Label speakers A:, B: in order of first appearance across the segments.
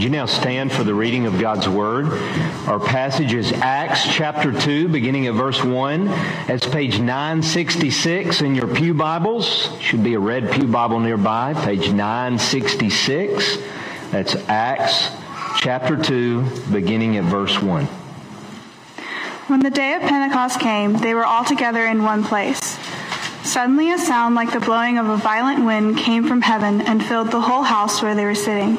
A: Would you now stand for the reading of God's Word? Our passage is Acts chapter 2, beginning at verse 1. That's page 966 in your Pew Bibles. Should be a red Pew Bible nearby, page 966. That's Acts chapter 2, beginning at verse 1.
B: When the day of Pentecost came, they were all together in one place. Suddenly a sound like the blowing of a violent wind came from heaven and filled the whole house where they were sitting.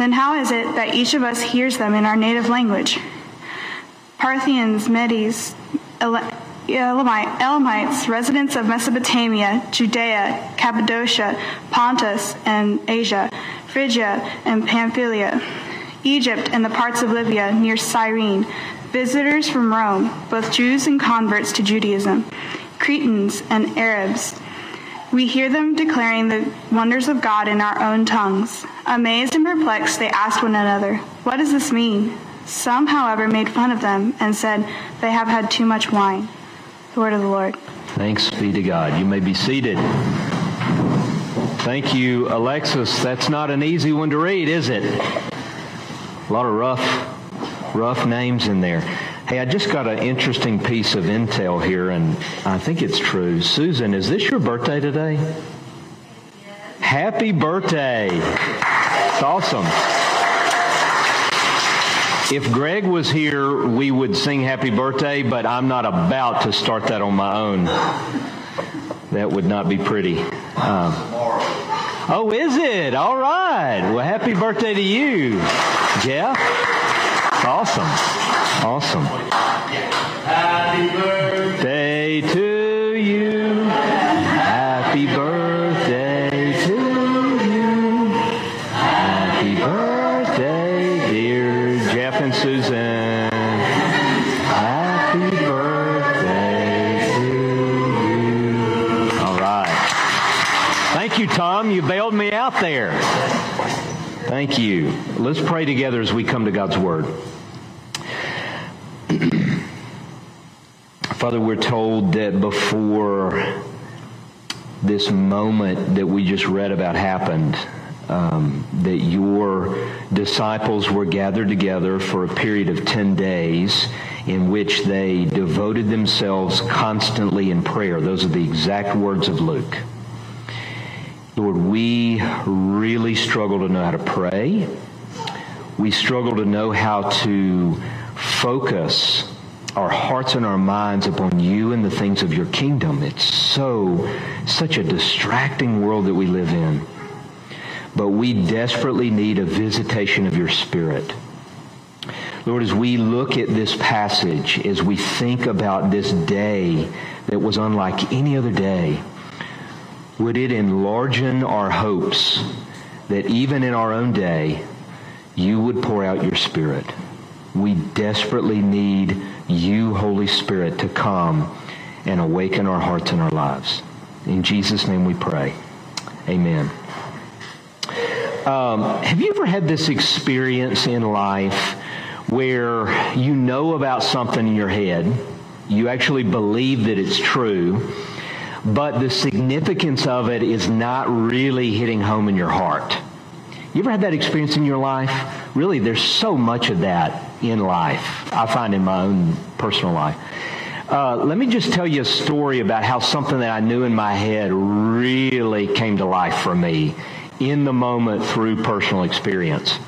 B: Then how is it that each of us hears them in our native language? Parthians, Medes, Elamites, residents of Mesopotamia, Judea, Cappadocia, Pontus, and Asia, Phrygia and Pamphylia, Egypt and the parts of Libya near Cyrene, visitors from Rome, both Jews and converts to Judaism, Cretans and Arabs, we hear them declaring the wonders of God in our own tongues. Amazed and perplexed, they asked one another, What does this mean? Some, however, made fun of them and said, They have had too much wine. The word of the Lord.
A: Thanks be to God. You may be seated. Thank you, Alexis. That's not an easy one to read, is it? A lot of rough, rough names in there. Hey, I just got an interesting piece of intel here, and I think it's true. Susan, is this your birthday today? Happy birthday. It's awesome. If Greg was here, we would sing happy birthday, but I'm not about to start that on my own. That would not be pretty. Um, oh, is it? All right. Well, happy birthday to you, Jeff. Awesome. Awesome. Happy birthday to you. Happy birthday to you. Happy birthday, dear Jeff and Susan. Happy birthday to you. All right. Thank you, Tom. You bailed me out there. Thank you. Let's pray together as we come to God's Word. Father, we're told that before this moment that we just read about happened, um, that your disciples were gathered together for a period of 10 days in which they devoted themselves constantly in prayer. Those are the exact words of Luke. Lord, we really struggle to know how to pray. We struggle to know how to focus our hearts and our minds upon you and the things of your kingdom. It's so, such a distracting world that we live in. But we desperately need a visitation of your spirit. Lord, as we look at this passage, as we think about this day that was unlike any other day, would it enlargen our hopes that even in our own day, you would pour out your spirit? We desperately need you, Holy Spirit, to come and awaken our hearts and our lives. In Jesus' name we pray. Amen. Um, have you ever had this experience in life where you know about something in your head, you actually believe that it's true, but the significance of it is not really hitting home in your heart? You ever had that experience in your life? Really, there's so much of that in life. I find in my own personal life. Uh, let me just tell you a story about how something that I knew in my head really came to life for me in the moment through personal experience.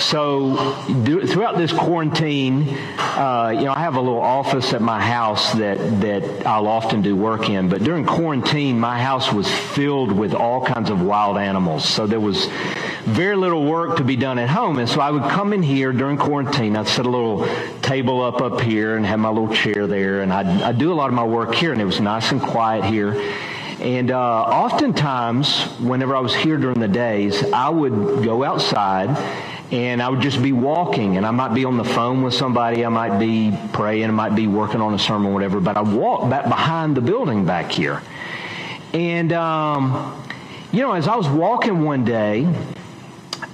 A: So do, throughout this quarantine, uh, you know, I have a little office at my house that that I'll often do work in. But during quarantine, my house was filled with all kinds of wild animals. So there was very little work to be done at home. And so I would come in here during quarantine. I'd set a little table up up here and have my little chair there. And I'd, I'd do a lot of my work here. And it was nice and quiet here. And uh, oftentimes, whenever I was here during the days, I would go outside and I would just be walking, and I might be on the phone with somebody, I might be praying, I might be working on a sermon, whatever. But I walk back behind the building back here, and um, you know, as I was walking one day,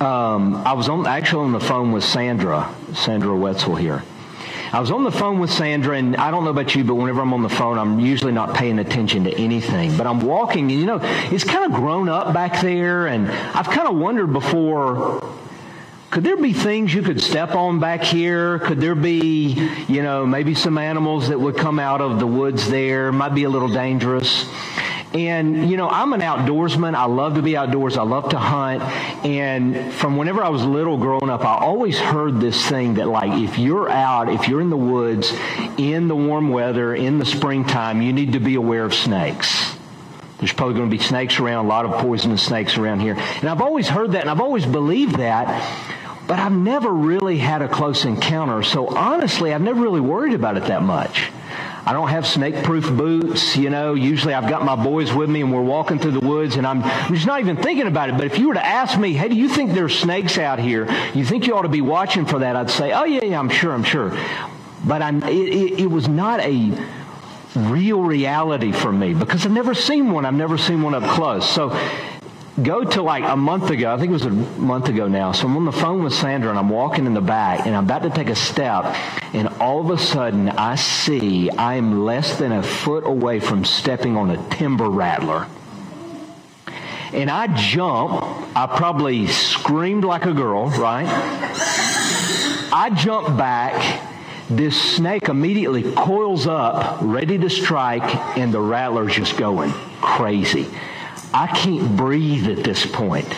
A: um, I was on, actually on the phone with Sandra, Sandra Wetzel here. I was on the phone with Sandra, and I don't know about you, but whenever I'm on the phone, I'm usually not paying attention to anything. But I'm walking, and you know, it's kind of grown up back there, and I've kind of wondered before could there be things you could step on back here? Could there be, you know, maybe some animals that would come out of the woods there? Might be a little dangerous. And, you know, I'm an outdoorsman. I love to be outdoors. I love to hunt. And from whenever I was little growing up, I always heard this thing that, like, if you're out, if you're in the woods, in the warm weather, in the springtime, you need to be aware of snakes. There's probably going to be snakes around, a lot of poisonous snakes around here. And I've always heard that, and I've always believed that. But I've never really had a close encounter. So honestly, I've never really worried about it that much. I don't have snake proof boots. You know, usually I've got my boys with me and we're walking through the woods and I'm, just not even thinking about it. But if you were to ask me, hey, do you think there's snakes out here? You think you ought to be watching for that? I'd say, oh, yeah, yeah, I'm sure, I'm sure. But I'm, it, it, it was not a real reality for me because I've never seen one. I've never seen one up close. So go to like a month ago. I think it was a month ago now. So I'm on the phone with Sandra and I'm walking in the back and I'm about to take a step and all of a sudden I see I am less than a foot away from stepping on a timber rattler. And I jump. I probably screamed like a girl, right? I jump back. This snake immediately coils up, ready to strike, and the rattler's just going crazy. I can't breathe at this point.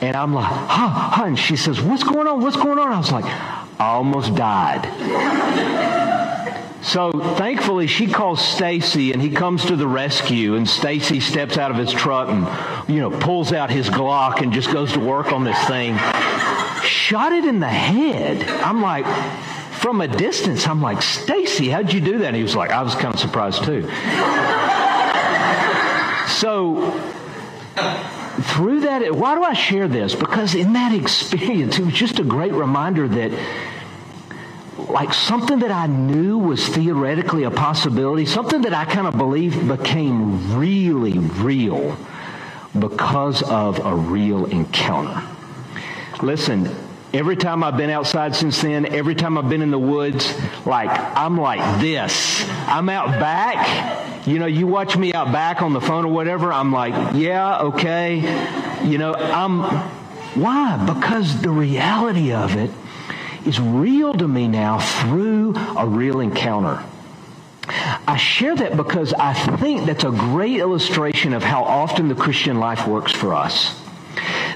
A: And I'm like, huh, huh. And she says, what's going on? What's going on? I was like, I almost died. So thankfully she calls Stacy and he comes to the rescue and Stacy steps out of his truck and you know pulls out his Glock and just goes to work on this thing. Shot it in the head. I'm like from a distance I'm like Stacy, how'd you do that? And he was like I was kind of surprised too. So through that, why do I share this? Because in that experience, it was just a great reminder that like something that I knew was theoretically a possibility, something that I kind of believed became really real because of a real encounter. Listen, every time I've been outside since then, every time I've been in the woods, like I'm like this. I'm out back you know, you watch me out back on the phone or whatever, I'm like, yeah, okay. You know, I'm, why? Because the reality of it is real to me now through a real encounter. I share that because I think that's a great illustration of how often the Christian life works for us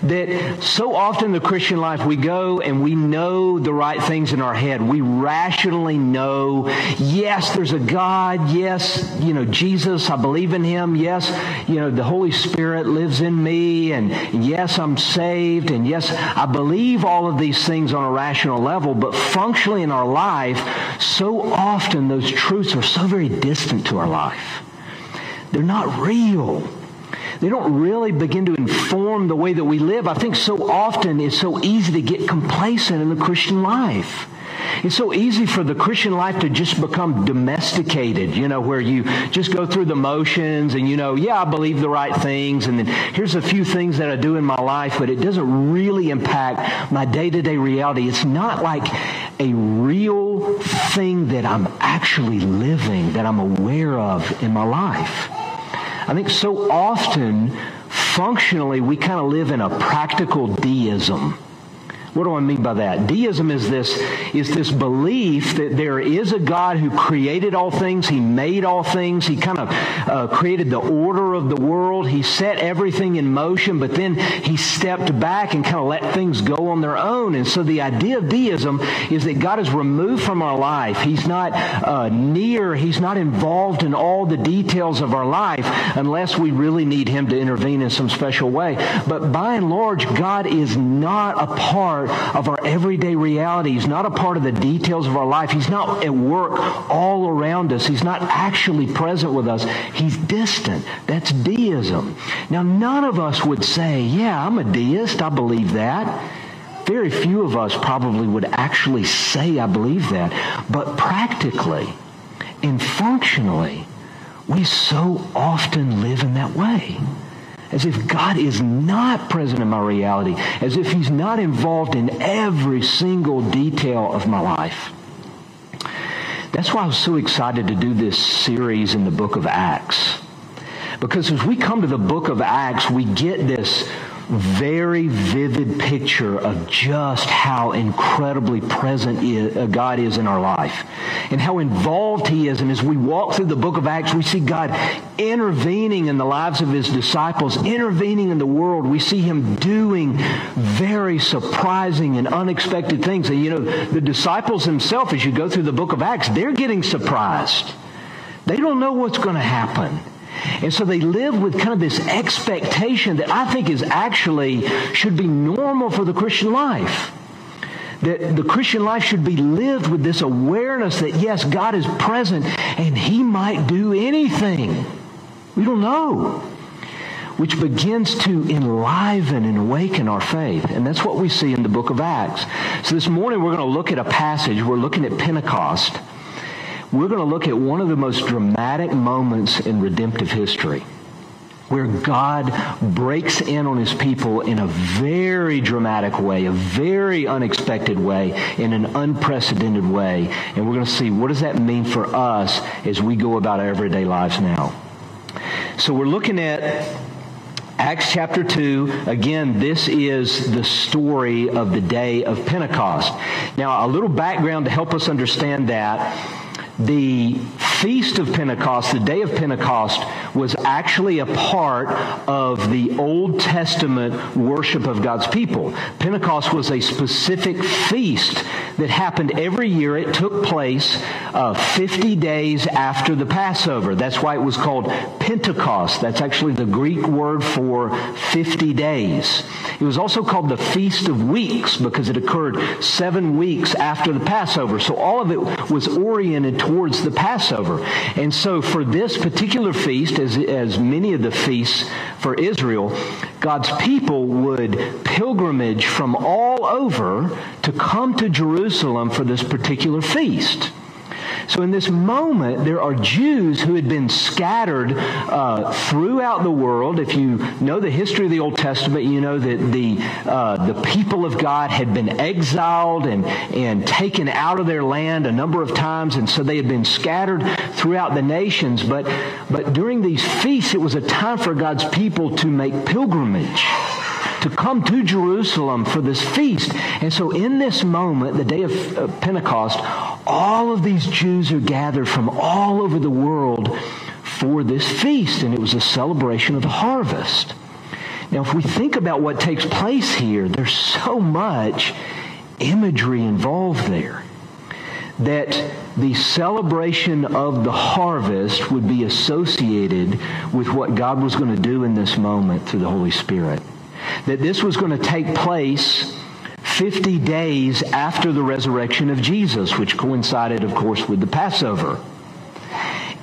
A: that so often in the Christian life we go and we know the right things in our head. We rationally know, yes, there's a God. Yes, you know, Jesus, I believe in him. Yes, you know, the Holy Spirit lives in me. And yes, I'm saved. And yes, I believe all of these things on a rational level. But functionally in our life, so often those truths are so very distant to our life. They're not real they don't really begin to inform the way that we live. I think so often it's so easy to get complacent in the Christian life. It's so easy for the Christian life to just become domesticated, you know, where you just go through the motions and, you know, yeah, I believe the right things. And then here's a few things that I do in my life, but it doesn't really impact my day to day reality. It's not like a real thing that I'm actually living, that I'm aware of in my life. I think so often, functionally, we kind of live in a practical deism. What do I mean by that? Deism is this, is this belief that there is a God who created all things. He made all things. He kind of uh, created the order of the world. He set everything in motion, but then he stepped back and kind of let things go on their own. And so the idea of deism is that God is removed from our life. He's not uh, near. He's not involved in all the details of our life unless we really need him to intervene in some special way. But by and large, God is not a part of our everyday reality. He's not a part of the details of our life. He's not at work all around us. He's not actually present with us. He's distant. That's deism. Now, none of us would say, yeah, I'm a deist. I believe that. very few of us probably would actually say, I believe that. But practically and functionally, we so often live in that way. As if God is not present in my reality, as if He's not involved in every single detail of my life. That's why I was so excited to do this series in the book of Acts. Because as we come to the book of Acts, we get this very vivid picture of just how incredibly present uh, God is in our life and how involved he is. And as we walk through the book of Acts, we see God intervening in the lives of his disciples, intervening in the world. We see him doing very surprising and unexpected things. And you know, the disciples themselves, as you go through the book of Acts, they're getting surprised. They don't know what's going to happen. And so they live with kind of this expectation that I think is actually should be normal for the Christian life. That the Christian life should be lived with this awareness that yes, God is present and He might do anything. We don't know. Which begins to enliven and awaken our faith. And that's what we see in the book of Acts. So this morning we're going to look at a passage. We're looking at Pentecost we're going to look at one of the most dramatic moments in redemptive history where God breaks in on his people in a very dramatic way, a very unexpected way, in an unprecedented way. And we're going to see what does that mean for us as we go about our everyday lives now. So we're looking at Acts chapter 2, again, this is the story of the day of Pentecost. Now, a little background to help us understand that the Feast of Pentecost, the day of Pentecost, was actually a part of the Old Testament worship of God's people. Pentecost was a specific feast that happened every year. It took place uh, 50 days after the Passover. That's why it was called Pentecost. That's actually the Greek word for 50 days. It was also called the Feast of Weeks because it occurred seven weeks after the Passover. So all of it was oriented towards the Passover. And so for this particular feast, as, as many of the feasts for Israel, God's people would pilgrimage from all over to come to Jerusalem for this particular feast. So in this moment, there are Jews who had been scattered uh, throughout the world. If you know the history of the Old Testament, you know that the uh, the people of God had been exiled and and taken out of their land a number of times, and so they had been scattered throughout the nations. But but during these feasts, it was a time for God's people to make pilgrimage to come to Jerusalem for this feast. And so in this moment, the day of Pentecost, all of these Jews are gathered from all over the world for this feast. And it was a celebration of the harvest. Now, if we think about what takes place here, there's so much imagery involved there that the celebration of the harvest would be associated with what God was going to do in this moment through the Holy Spirit that this was going to take place 50 days after the resurrection of Jesus, which coincided, of course, with the Passover.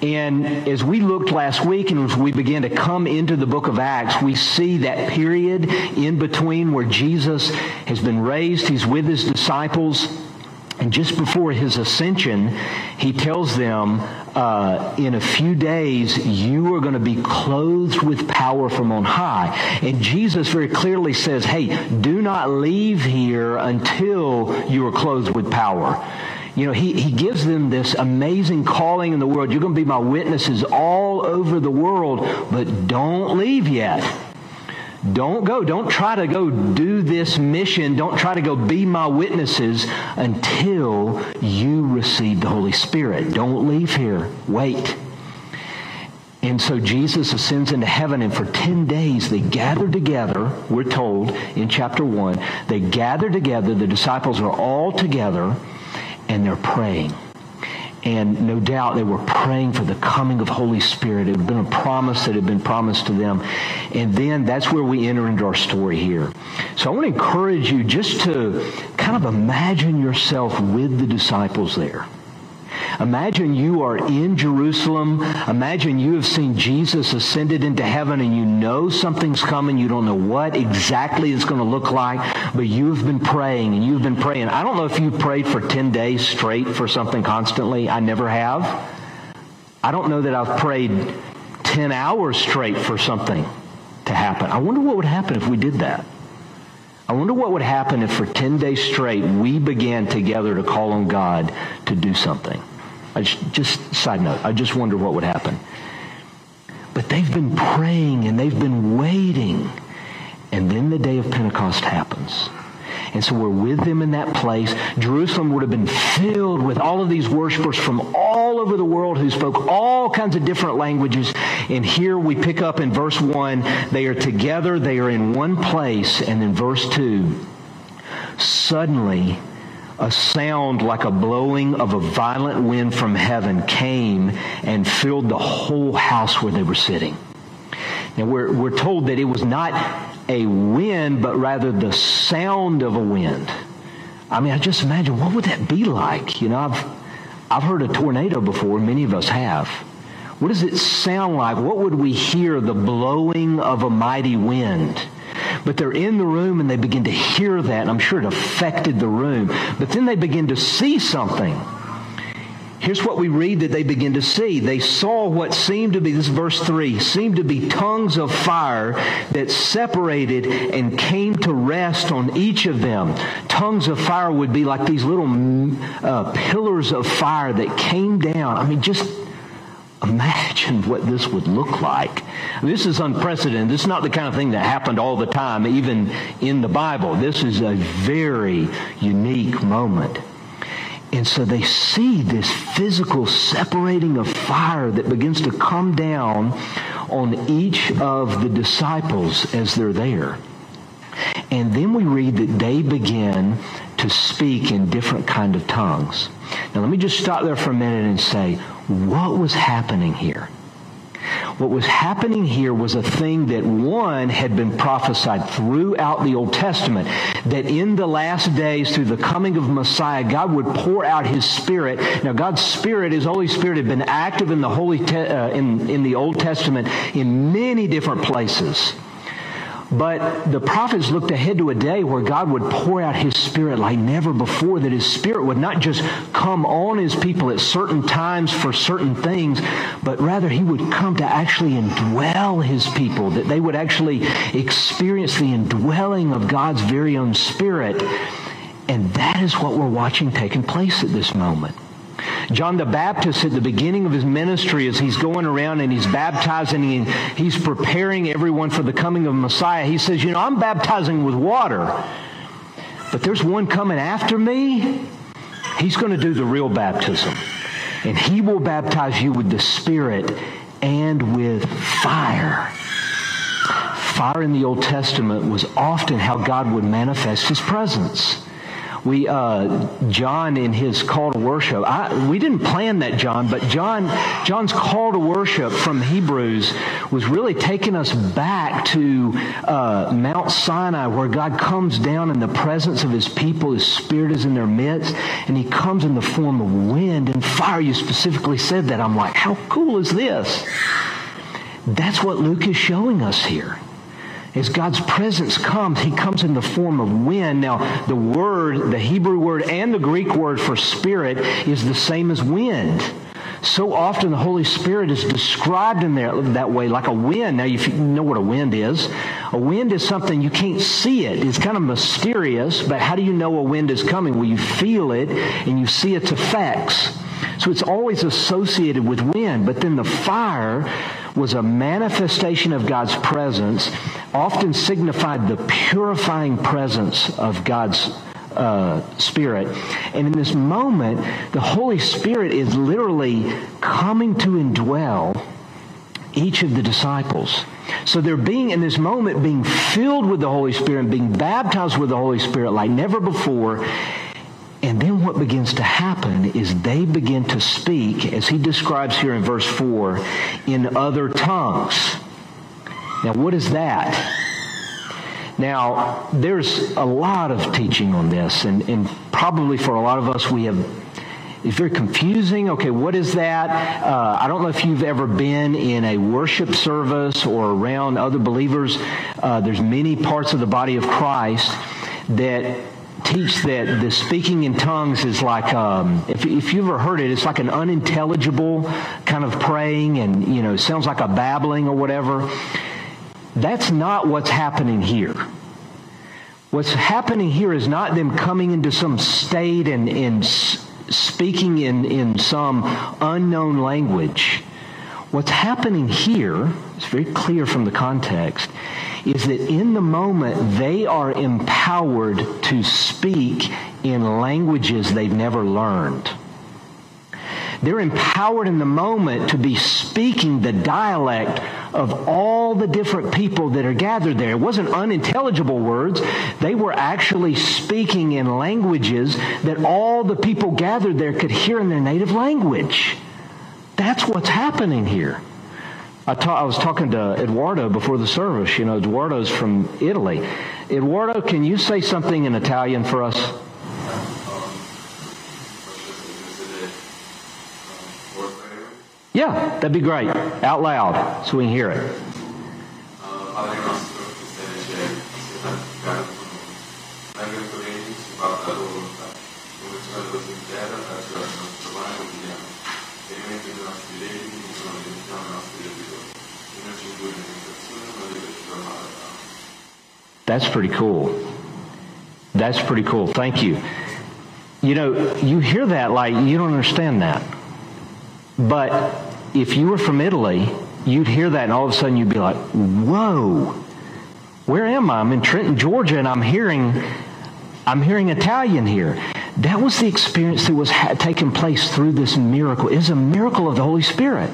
A: And as we looked last week and as we began to come into the book of Acts, we see that period in between where Jesus has been raised, he's with his disciples, and just before his ascension, he tells them, uh, in a few days, you are going to be clothed with power from on high. And Jesus very clearly says, hey, do not leave here until you are clothed with power. You know, he, he gives them this amazing calling in the world. You're going to be my witnesses all over the world, but don't leave yet. Don't go. Don't try to go do this mission. Don't try to go be my witnesses until you receive the Holy Spirit. Don't leave here. Wait. And so Jesus ascends into heaven, and for 10 days they gather together, we're told in chapter 1. They gather together, the disciples are all together, and they're praying. And no doubt they were praying for the coming of Holy Spirit. It had been a promise that had been promised to them. And then that's where we enter into our story here. So I want to encourage you just to kind of imagine yourself with the disciples there. Imagine you are in Jerusalem. Imagine you have seen Jesus ascended into heaven and you know something's coming. You don't know what exactly it's going to look like, but you've been praying and you've been praying. I don't know if you've prayed for 10 days straight for something constantly. I never have. I don't know that I've prayed 10 hours straight for something to happen. I wonder what would happen if we did that. I wonder what would happen if for 10 days straight we began together to call on God to do something. I just, just side note, I just wonder what would happen. But they've been praying and they've been waiting. And then the day of Pentecost happens. And so we're with them in that place. Jerusalem would have been filled with all of these worshipers from all over the world who spoke all kinds of different languages. And here we pick up in verse 1, they are together, they are in one place. And in verse 2, suddenly a sound like a blowing of a violent wind from heaven came and filled the whole house where they were sitting. Now we're, we're told that it was not a wind, but rather the sound of a wind. I mean, I just imagine what would that be like? You know, I've, I've heard a tornado before, many of us have. What does it sound like? What would we hear the blowing of a mighty wind? But they're in the room and they begin to hear that, and I'm sure it affected the room. But then they begin to see something. Here's what we read that they begin to see. They saw what seemed to be, this verse 3, seemed to be tongues of fire that separated and came to rest on each of them. Tongues of fire would be like these little uh, pillars of fire that came down. I mean, just imagine what this would look like. This is unprecedented. This is not the kind of thing that happened all the time, even in the Bible. This is a very unique moment. And so they see this physical separating of fire that begins to come down on each of the disciples as they're there. And then we read that they begin to speak in different kind of tongues. Now let me just stop there for a minute and say, what was happening here? What was happening here was a thing that one had been prophesied throughout the Old Testament that in the last days through the coming of Messiah God would pour out his spirit. Now God's spirit, his Holy Spirit had been active in the Holy Te- uh, in in the Old Testament in many different places. But the prophets looked ahead to a day where God would pour out his spirit like never before, that his spirit would not just come on his people at certain times for certain things, but rather he would come to actually indwell his people, that they would actually experience the indwelling of God's very own spirit. And that is what we're watching taking place at this moment. John the Baptist, at the beginning of his ministry, as he's going around and he's baptizing and he's preparing everyone for the coming of Messiah, he says, You know, I'm baptizing with water, but there's one coming after me. He's going to do the real baptism. And he will baptize you with the Spirit and with fire. Fire in the Old Testament was often how God would manifest his presence. We, uh, John in his call to worship, I, we didn't plan that, John, but John, John's call to worship from Hebrews was really taking us back to uh, Mount Sinai where God comes down in the presence of his people. His spirit is in their midst and he comes in the form of wind and fire. You specifically said that. I'm like, how cool is this? That's what Luke is showing us here. As God's presence comes, he comes in the form of wind. Now, the word, the Hebrew word and the Greek word for spirit is the same as wind. So often the Holy Spirit is described in there that way, like a wind. Now, if you know what a wind is, a wind is something you can't see it. It's kind of mysterious, but how do you know a wind is coming? Well, you feel it and you see its effects. So it's always associated with wind. But then the fire was a manifestation of God's presence, often signified the purifying presence of God's uh, Spirit. And in this moment, the Holy Spirit is literally coming to indwell each of the disciples. So they're being, in this moment, being filled with the Holy Spirit, and being baptized with the Holy Spirit like never before. And then what begins to happen is they begin to speak, as he describes here in verse 4, in other tongues. Now, what is that? Now, there's a lot of teaching on this, and, and probably for a lot of us, we have it's very confusing. Okay, what is that? Uh, I don't know if you've ever been in a worship service or around other believers. Uh, there's many parts of the body of Christ that teach that the speaking in tongues is like, um, if, if you've ever heard it, it's like an unintelligible kind of praying and, you know, sounds like a babbling or whatever. That's not what's happening here. What's happening here is not them coming into some state and, and speaking in, in some unknown language. What's happening here, it's very clear from the context, is that in the moment they are empowered to speak in languages they've never learned. They're empowered in the moment to be speaking the dialect of all the different people that are gathered there. It wasn't unintelligible words. They were actually speaking in languages that all the people gathered there could hear in their native language. That's what's happening here. I, ta- I was talking to Eduardo before the service. You know, Eduardo's from Italy. Eduardo, can you say something in Italian for us? Yeah, that'd be great. Out loud so we can hear it. That's pretty cool. That's pretty cool. Thank you. You know, you hear that like you don't understand that. But if you were from Italy, you'd hear that and all of a sudden you'd be like, whoa, where am I? I'm in Trenton, Georgia, and I'm hearing, I'm hearing Italian here. That was the experience that was ha- taking place through this miracle. It is a miracle of the Holy Spirit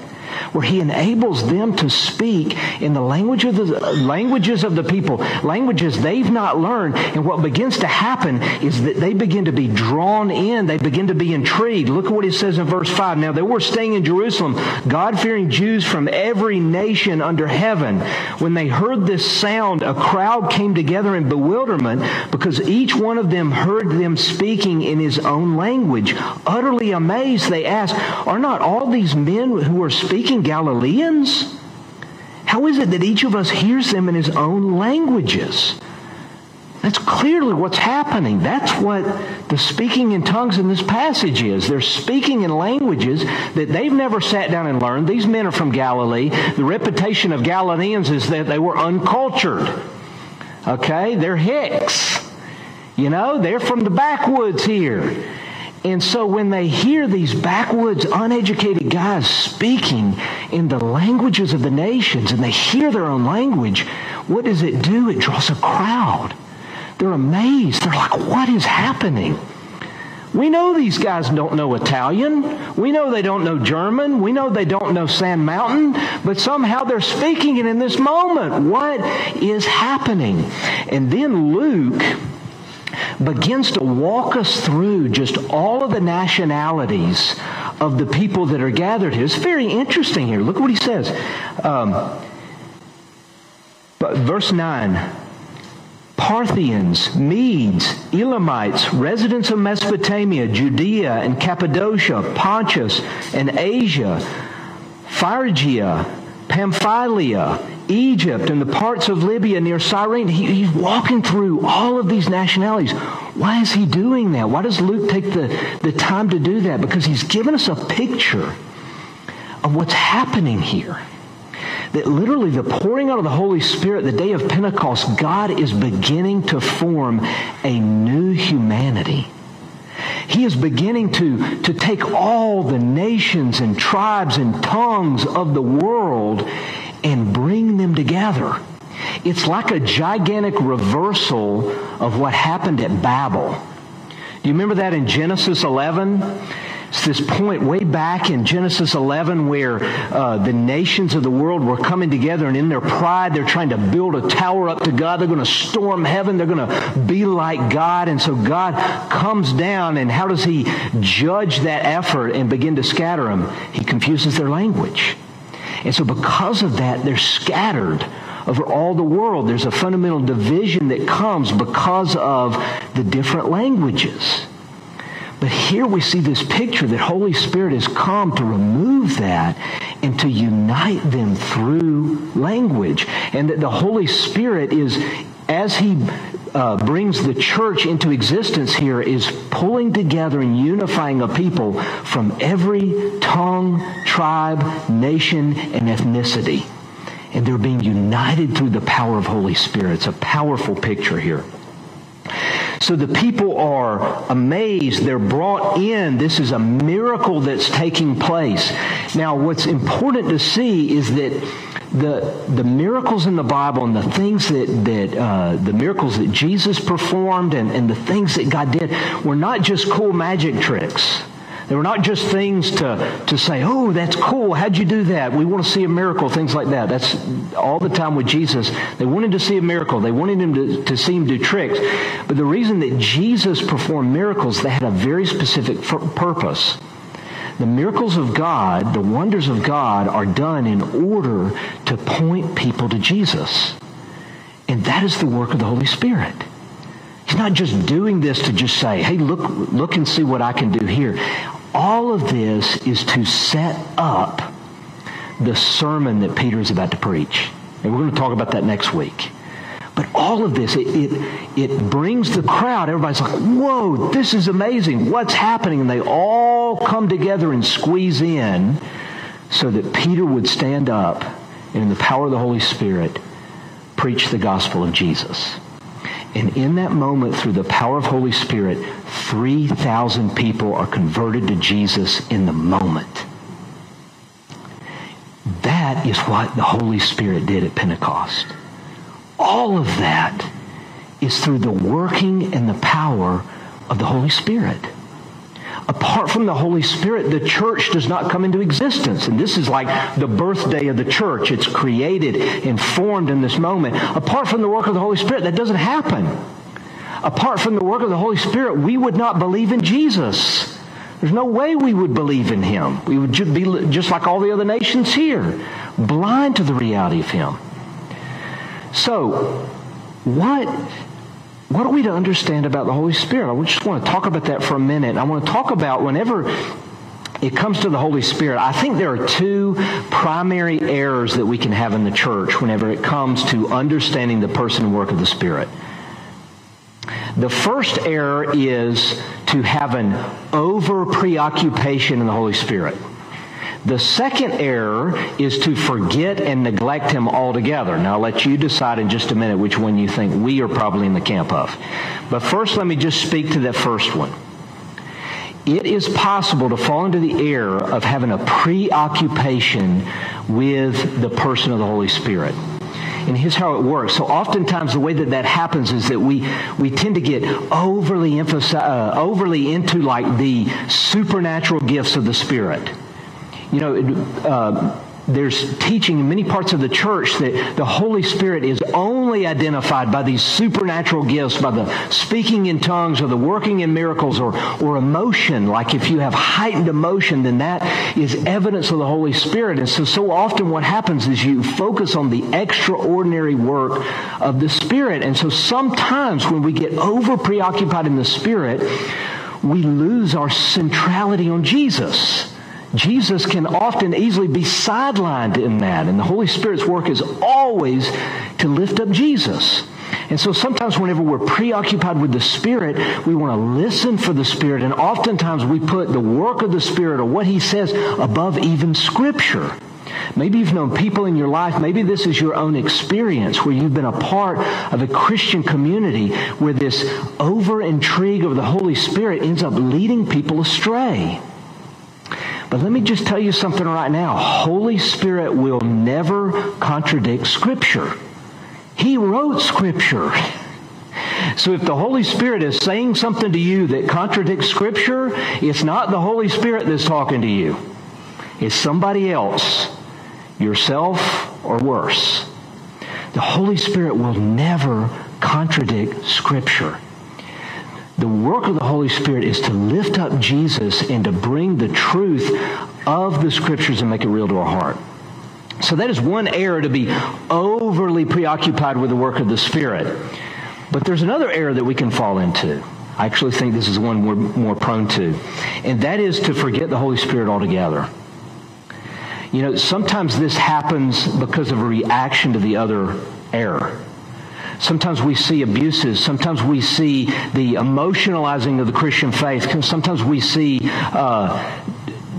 A: where he enables them to speak in the language of the languages of the people, languages they've not learned. And what begins to happen is that they begin to be drawn in. They begin to be intrigued. Look at what he says in verse 5. Now they were staying in Jerusalem, God-fearing Jews from every nation under heaven. When they heard this sound, a crowd came together in bewilderment because each one of them heard them speaking in his own language. Utterly amazed, they asked, are not all these men who are speaking speaking Galileans? How is it that each of us hears them in his own languages? That's clearly what's happening. That's what the speaking in tongues in this passage is. They're speaking in languages that they've never sat down and learned. These men are from Galilee. The reputation of Galileans is that they were uncultured. Okay? They're hicks. You know, they're from the backwoods here. And so when they hear these backwoods, uneducated guys speaking in the languages of the nations and they hear their own language, what does it do? It draws a crowd. They're amazed. They're like, what is happening? We know these guys don't know Italian. We know they don't know German. We know they don't know Sand Mountain, but somehow they're speaking it in this moment. What is happening? And then Luke begins to walk us through just all of the nationalities of the people that are gathered here. It's very interesting here. Look what he says. Um, but verse 9 Parthians, Medes, Elamites, residents of Mesopotamia, Judea and Cappadocia, Pontus and Asia, Phrygia, Pamphylia, Egypt and the parts of Libya near Cyrene. He, he's walking through all of these nationalities. Why is he doing that? Why does Luke take the, the time to do that? Because he's given us a picture of what's happening here. That literally the pouring out of the Holy Spirit, the day of Pentecost, God is beginning to form a new humanity. He is beginning to, to take all the nations and tribes and tongues of the world and bring them together. It's like a gigantic reversal of what happened at Babel. Do you remember that in Genesis 11? It's this point way back in Genesis 11 where uh, the nations of the world were coming together and in their pride they're trying to build a tower up to God. They're going to storm heaven. They're going to be like God. And so God comes down and how does he judge that effort and begin to scatter them? He confuses their language. And so because of that, they're scattered over all the world. There's a fundamental division that comes because of the different languages. But here we see this picture that Holy Spirit has come to remove that and to unite them through language. And that the Holy Spirit is, as he uh, brings the church into existence here is pulling together and unifying a people from every tongue, tribe, nation, and ethnicity. And they're being united through the power of Holy Spirit. It's a powerful picture here. So the people are amazed. They're brought in. This is a miracle that's taking place. Now, what's important to see is that the, the miracles in the Bible and the things that, that uh, the miracles that Jesus performed and, and the things that God did were not just cool magic tricks. They were not just things to, to say, oh, that's cool. How'd you do that? We want to see a miracle, things like that. That's all the time with Jesus. They wanted to see a miracle. They wanted him to, to see him do tricks. But the reason that Jesus performed miracles, they had a very specific purpose. The miracles of God, the wonders of God, are done in order to point people to Jesus. And that is the work of the Holy Spirit. He's not just doing this to just say, hey, look, look and see what I can do here. All of this is to set up the sermon that Peter is about to preach. And we're going to talk about that next week. But all of this, it, it, it, brings the crowd. Everybody's like, whoa, this is amazing. What's happening? And they all come together and squeeze in so that Peter would stand up and in the power of the Holy Spirit preach the gospel of Jesus. And in that moment, through the power of Holy Spirit, 3,000 people are converted to Jesus in the moment. That is what the Holy Spirit did at Pentecost. All of that is through the working and the power of the Holy Spirit. Apart from the Holy Spirit, the church does not come into existence. And this is like the birthday of the church. It's created and formed in this moment. Apart from the work of the Holy Spirit, that doesn't happen. Apart from the work of the Holy Spirit, we would not believe in Jesus. There's no way we would believe in him. We would be just like all the other nations here, blind to the reality of him. So, what what are we to understand about the Holy Spirit? I just want to talk about that for a minute. I want to talk about whenever it comes to the Holy Spirit, I think there are two primary errors that we can have in the church whenever it comes to understanding the person and work of the Spirit. The first error is to have an over preoccupation in the Holy Spirit. The second error is to forget and neglect him altogether. Now, I'll let you decide in just a minute which one you think we are probably in the camp of. But first, let me just speak to that first one. It is possible to fall into the error of having a preoccupation with the person of the Holy Spirit. And here's how it works. So oftentimes the way that that happens is that we, we tend to get overly, uh, overly into like the supernatural gifts of the Spirit you know, uh, there's teaching in many parts of the church that the Holy Spirit is only identified by these supernatural gifts, by the speaking in tongues or the working in miracles or, or emotion. Like if you have heightened emotion, then that is evidence of the Holy Spirit. And so, so often what happens is you focus on the extraordinary work of the Spirit. And so sometimes when we get over preoccupied in the Spirit, we lose our centrality on Jesus. Jesus can often easily be sidelined in that. And the Holy Spirit's work is always to lift up Jesus. And so sometimes whenever we're preoccupied with the Spirit, we want to listen for the Spirit. And oftentimes we put the work of the Spirit or what He says above even Scripture. Maybe you've known people in your life, maybe this is your own experience where you've been a part of a Christian community where this over intrigue of the Holy Spirit ends up leading people astray. But let me just tell you something right now. Holy Spirit will never contradict Scripture. He wrote Scripture. So if the Holy Spirit is saying something to you that contradicts Scripture, it's not the Holy Spirit that's talking to you. It's somebody else, yourself or worse. The Holy Spirit will never contradict Scripture. The work of the Holy Spirit is to lift up Jesus and to bring the truth of the Scriptures and make it real to our heart. So that is one error to be overly preoccupied with the work of the Spirit. But there's another error that we can fall into. I actually think this is one we're more prone to. And that is to forget the Holy Spirit altogether. You know, sometimes this happens because of a reaction to the other error. Sometimes we see abuses. Sometimes we see the emotionalizing of the Christian faith. Sometimes we see uh,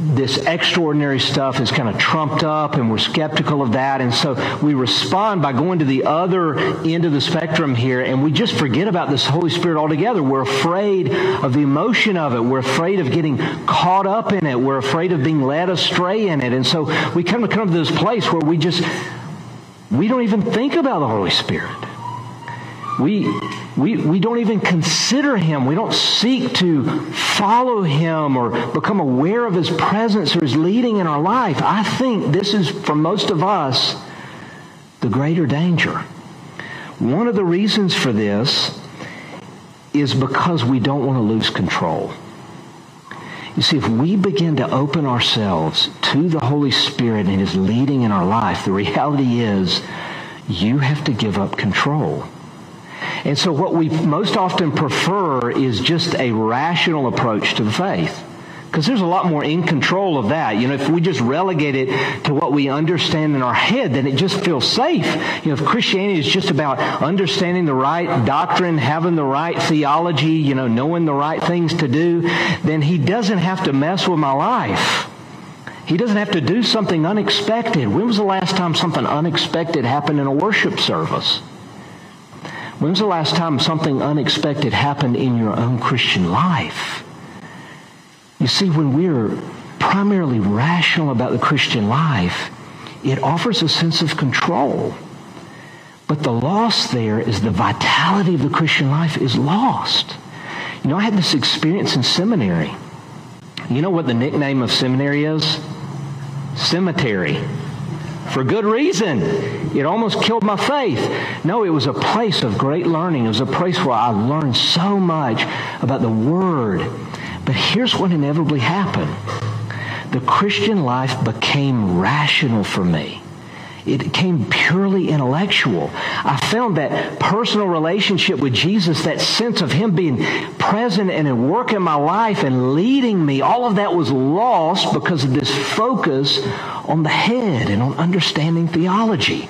A: this extraordinary stuff is kind of trumped up and we're skeptical of that. And so we respond by going to the other end of the spectrum here and we just forget about this Holy Spirit altogether. We're afraid of the emotion of it. We're afraid of getting caught up in it. We're afraid of being led astray in it. And so we kind of come to this place where we just, we don't even think about the Holy Spirit. We, we, we don't even consider him. We don't seek to follow him or become aware of his presence or his leading in our life. I think this is, for most of us, the greater danger. One of the reasons for this is because we don't want to lose control. You see, if we begin to open ourselves to the Holy Spirit and His leading in our life, the reality is you have to give up control. And so what we most often prefer is just a rational approach to the faith. Because there's a lot more in control of that. You know, if we just relegate it to what we understand in our head, then it just feels safe. You know, if Christianity is just about understanding the right doctrine, having the right theology, you know, knowing the right things to do, then he doesn't have to mess with my life. He doesn't have to do something unexpected. When was the last time something unexpected happened in a worship service? When's the last time something unexpected happened in your own Christian life? You see, when we're primarily rational about the Christian life, it offers a sense of control. But the loss there is the vitality of the Christian life is lost. You know, I had this experience in seminary. You know what the nickname of seminary is? Cemetery for good reason. It almost killed my faith. No, it was a place of great learning. It was a place where I learned so much about the Word. But here's what inevitably happened the Christian life became rational for me. It became purely intellectual. I found that personal relationship with Jesus, that sense of Him being present and at work in my life and leading me, all of that was lost because of this focus on the head and on understanding theology.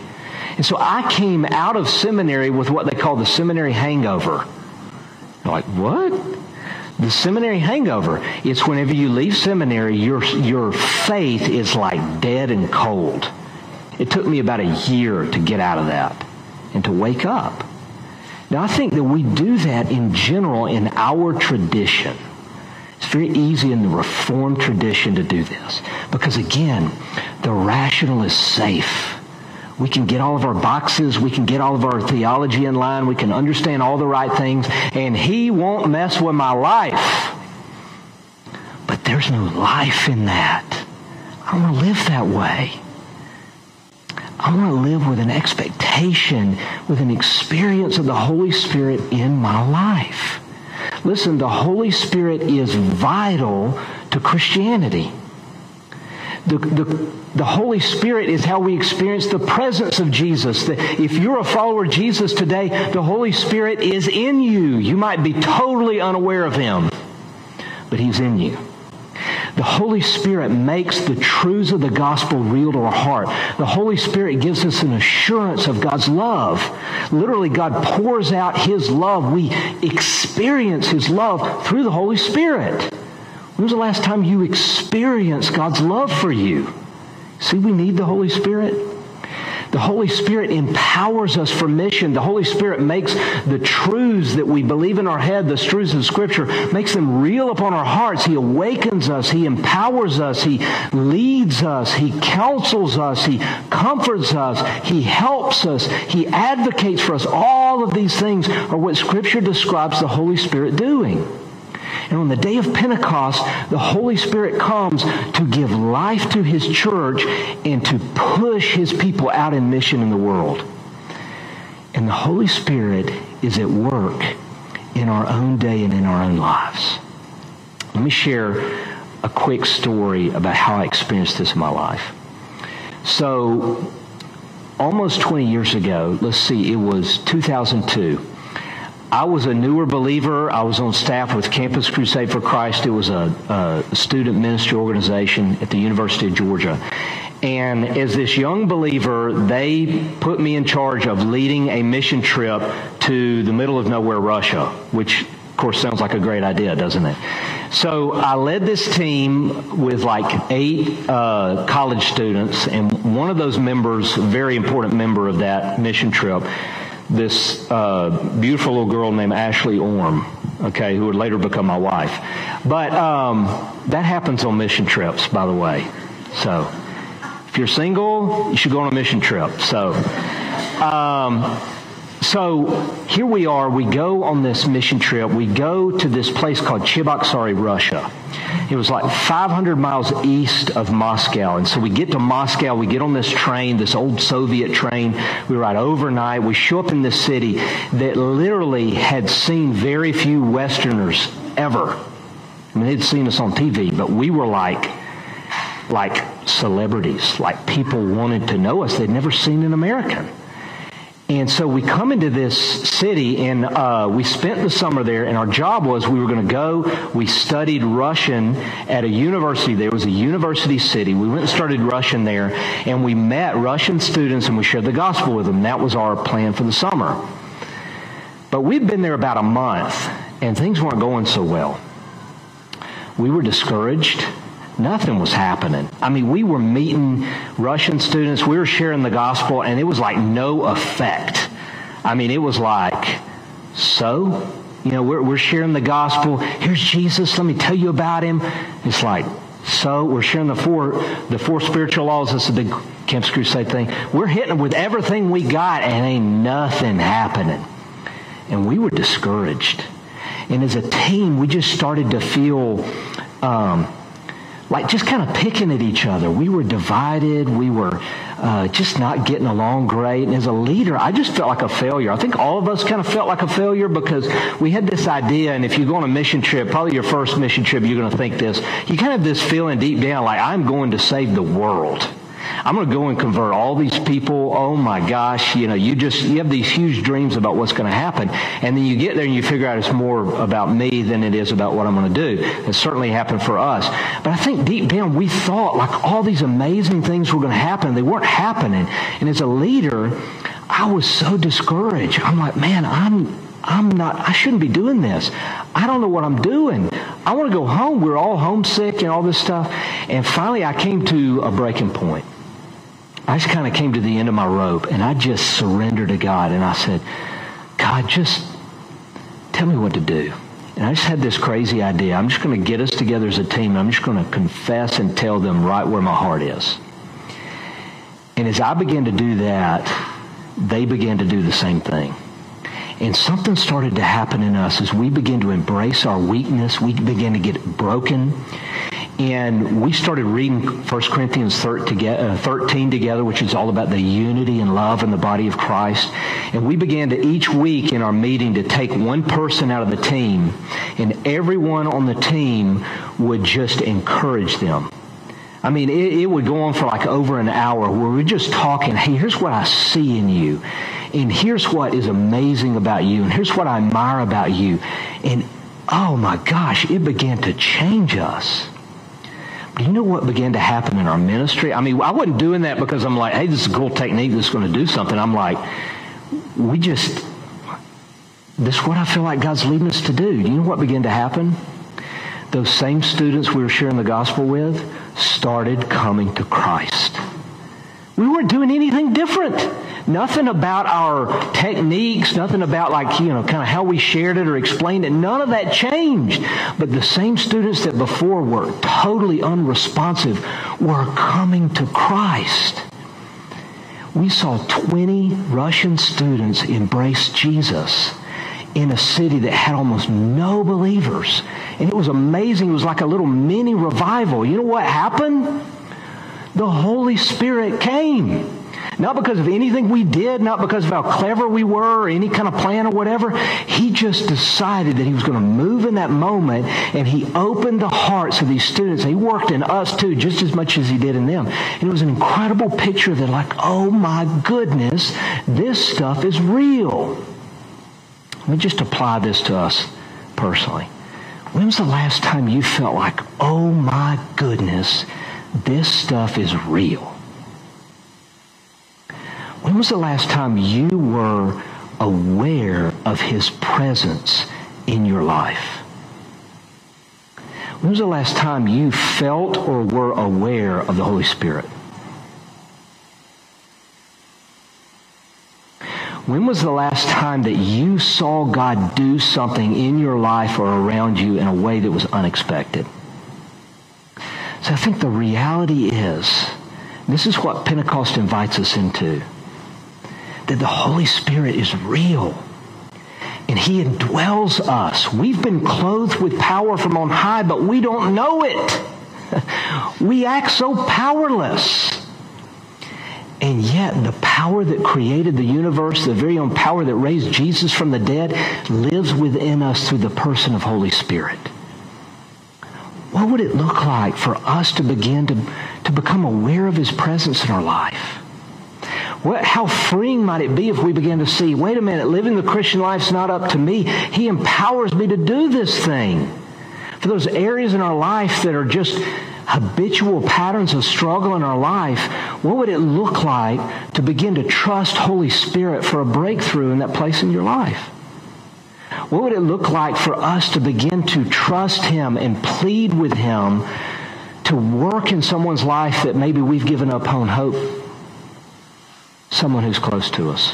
A: And so I came out of seminary with what they call the seminary hangover. Like, what? The seminary hangover. It's whenever you leave seminary, your, your faith is like dead and cold. It took me about a year to get out of that and to wake up. Now, I think that we do that in general in our tradition. It's very easy in the Reformed tradition to do this because, again, the rational is safe. We can get all of our boxes. We can get all of our theology in line. We can understand all the right things. And He won't mess with my life. But there's no life in that. I don't want to live that way. I want to live with an expectation, with an experience of the Holy Spirit in my life. Listen, the Holy Spirit is vital to Christianity. The, the, the Holy Spirit is how we experience the presence of Jesus. The, if you're a follower of Jesus today, the Holy Spirit is in you. You might be totally unaware of Him, but He's in you. The Holy Spirit makes the truths of the gospel real to our heart. The Holy Spirit gives us an assurance of God's love. Literally, God pours out His love. We experience His love through the Holy Spirit. When was the last time you experienced God's love for you? See, we need the Holy Spirit. The Holy Spirit empowers us for mission. The Holy Spirit makes the truths that we believe in our head, the truths of Scripture, makes them real upon our hearts. He awakens us. He empowers us. He leads us. He counsels us. He comforts us. He helps us. He advocates for us. All of these things are what Scripture describes the Holy Spirit doing. And on the day of Pentecost, the Holy Spirit comes to give life to his church and to push his people out in mission in the world. And the Holy Spirit is at work in our own day and in our own lives. Let me share a quick story about how I experienced this in my life. So, almost 20 years ago, let's see, it was 2002. I was a newer believer. I was on staff with Campus Crusade for Christ. It was a, a student ministry organization at the University of Georgia. And as this young believer, they put me in charge of leading a mission trip to the middle of nowhere, Russia, which of course sounds like a great idea, doesn't it? So I led this team with like eight uh, college students, and one of those members, very important member of that mission trip, this uh, beautiful little girl named Ashley Orm, okay, who would later become my wife. But um, that happens on mission trips, by the way. So if you're single, you should go on a mission trip. So, um, so here we are. We go on this mission trip. We go to this place called Cheboksary, Russia. It was like 500 miles east of Moscow. And so we get to Moscow. We get on this train, this old Soviet train. We ride overnight. We show up in this city that literally had seen very few Westerners ever. I mean, they'd seen us on TV, but we were like, like celebrities, like people wanted to know us. They'd never seen an American. And so we come into this city and uh, we spent the summer there and our job was we were going to go. We studied Russian at a university. There was a university city. We went and studied Russian there and we met Russian students and we shared the gospel with them. That was our plan for the summer. But we'd been there about a month and things weren't going so well. We were discouraged nothing was happening. I mean, we were meeting Russian students, we were sharing the gospel, and it was like no effect. I mean, it was like, so? You know, we're, we're sharing the gospel. Here's Jesus. Let me tell you about him. It's like, so we're sharing the four, the four spiritual laws. This is the Campus Crusade thing. We're hitting them with everything we got, and ain't nothing happening. And we were discouraged. And as a team, we just started to feel um, like just kind of picking at each other. We were divided. We were uh, just not getting along great. And as a leader, I just felt like a failure. I think all of us kind of felt like a failure because we had this idea. And if you go on a mission trip, probably your first mission trip, you're going to think this. You kind of have this feeling deep down like, I'm going to save the world. I'm going to go and convert all these people. Oh my gosh, you know, you just, you have these huge dreams about what's going to happen. And then you get there and you figure out it's more about me than it is about what I'm going to do. It certainly happened for us. But I think deep down we thought like all these amazing things were going to happen. They weren't happening. And as a leader, I was so discouraged. I'm like, man, I'm, I'm not, I shouldn't be doing this. I don't know what I'm doing. I want to go home. We're all homesick and all this stuff. And finally, I came to a breaking point. I just kind of came to the end of my rope and I just surrendered to God and I said, God, just tell me what to do. And I just had this crazy idea. I'm just going to get us together as a team. I'm just going to confess and tell them right where my heart is. And as I began to do that, they began to do the same thing. And something started to happen in us as we began to embrace our weakness. We began to get broken. And we started reading 1 Corinthians uh, 13 together, which is all about the unity and love in the body of Christ. And we began to each week in our meeting to take one person out of the team, and everyone on the team would just encourage them. I mean, it, it would go on for like over an hour where we're just talking, hey, here's what I see in you. And here's what is amazing about you. And here's what I admire about you. And oh my gosh, it began to change us Do you know what began to happen in our ministry? I mean, I wasn't doing that because I'm like, hey, this is a cool technique that's going to do something. I'm like, we just, this is what I feel like God's leading us to do. You know what began to happen? Those same students we were sharing the gospel with started coming to Christ. We weren't doing anything different. Nothing about our techniques, nothing about like, you know, kind of how we shared it or explained it. None of that changed. But the same students that before were totally unresponsive were coming to Christ. We saw 20 Russian students embrace Jesus in a city that had almost no believers. And it was amazing. It was like a little mini revival. You know what happened? The Holy Spirit came. Not because of anything we did, not because of how clever we were or any kind of plan or whatever. He just decided that he was going to move in that moment and he opened the hearts of these students. He worked in us too, just as much as he did in them. And it was an incredible picture that like, oh my goodness, this stuff is real. Let me just apply this to us personally. When was the last time you felt like, oh my goodness, this stuff is real? Was the last time you were aware of his presence in your life? When was the last time you felt or were aware of the Holy Spirit? When was the last time that you saw God do something in your life or around you in a way that was unexpected? So I think the reality is, this is what Pentecost invites us into, that the Holy Spirit is real and he indwells us. We've been clothed with power from on high, but we don't know it. we act so powerless. And yet, the power that created the universe, the very own power that raised Jesus from the dead, lives within us through the person of Holy Spirit. What would it look like for us to begin to, to become aware of his presence in our life? What, how freeing might it be if we begin to see, wait a minute, living the Christian life is not up to me. He empowers me to do this thing. For those areas in our life that are just habitual patterns of struggle in our life, what would it look like to begin to trust Holy Spirit for a breakthrough in that place in your life? What would it look like for us to begin to trust Him and plead with Him to work in someone's life that maybe we've given up on hope? Someone who's close to us.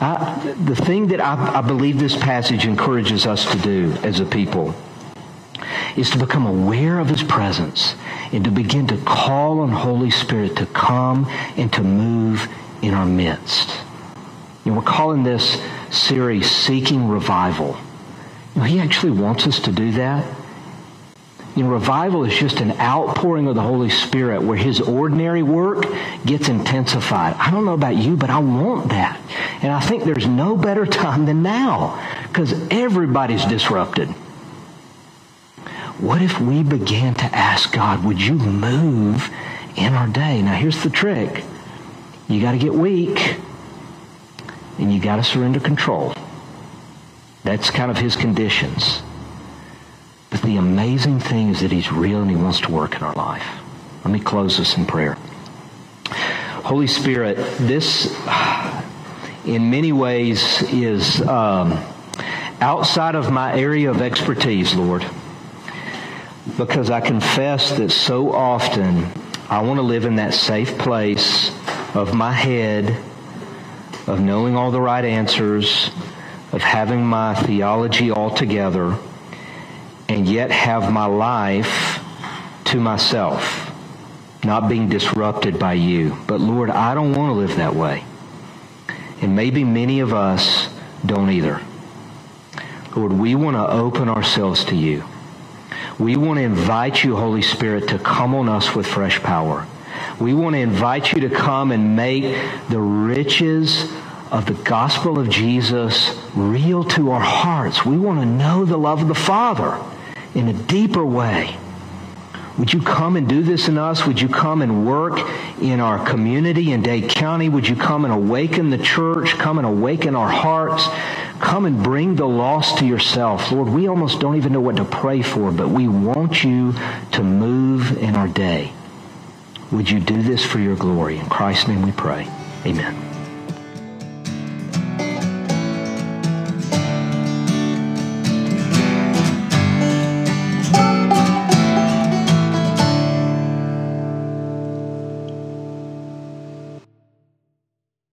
A: I, the thing that I, I believe this passage encourages us to do as a people is to become aware of his presence and to begin to call on Holy Spirit to come and to move in our midst. You know, we're calling this series Seeking Revival. You know, he actually wants us to do that. You know, revival is just an outpouring of the Holy Spirit where his ordinary work gets intensified. I don't know about you, but I want that. And I think there's no better time than now because everybody's disrupted. What if we began to ask God, would you move in our day? Now, here's the trick you got to get weak and you got to surrender control. That's kind of his conditions. But the amazing thing is that he's real and he wants to work in our life. Let me close this in prayer. Holy Spirit, this in many ways is um, outside of my area of expertise, Lord, because I confess that so often I want to live in that safe place of my head, of knowing all the right answers, of having my theology all together and yet have my life to myself, not being disrupted by you. But Lord, I don't want to live that way. And maybe many of us don't either. Lord, we want to open ourselves to you. We want to invite you, Holy Spirit, to come on us with fresh power. We want to invite you to come and make the riches of the gospel of Jesus real to our hearts. We want to know the love of the Father in a deeper way. Would you come and do this in us? Would you come and work in our community in Dade County? Would you come and awaken the church? Come and awaken our hearts? Come and bring the lost to yourself. Lord, we almost don't even know what to pray for, but we want you to move in our day. Would you do this for your glory? In Christ's name we pray. Amen.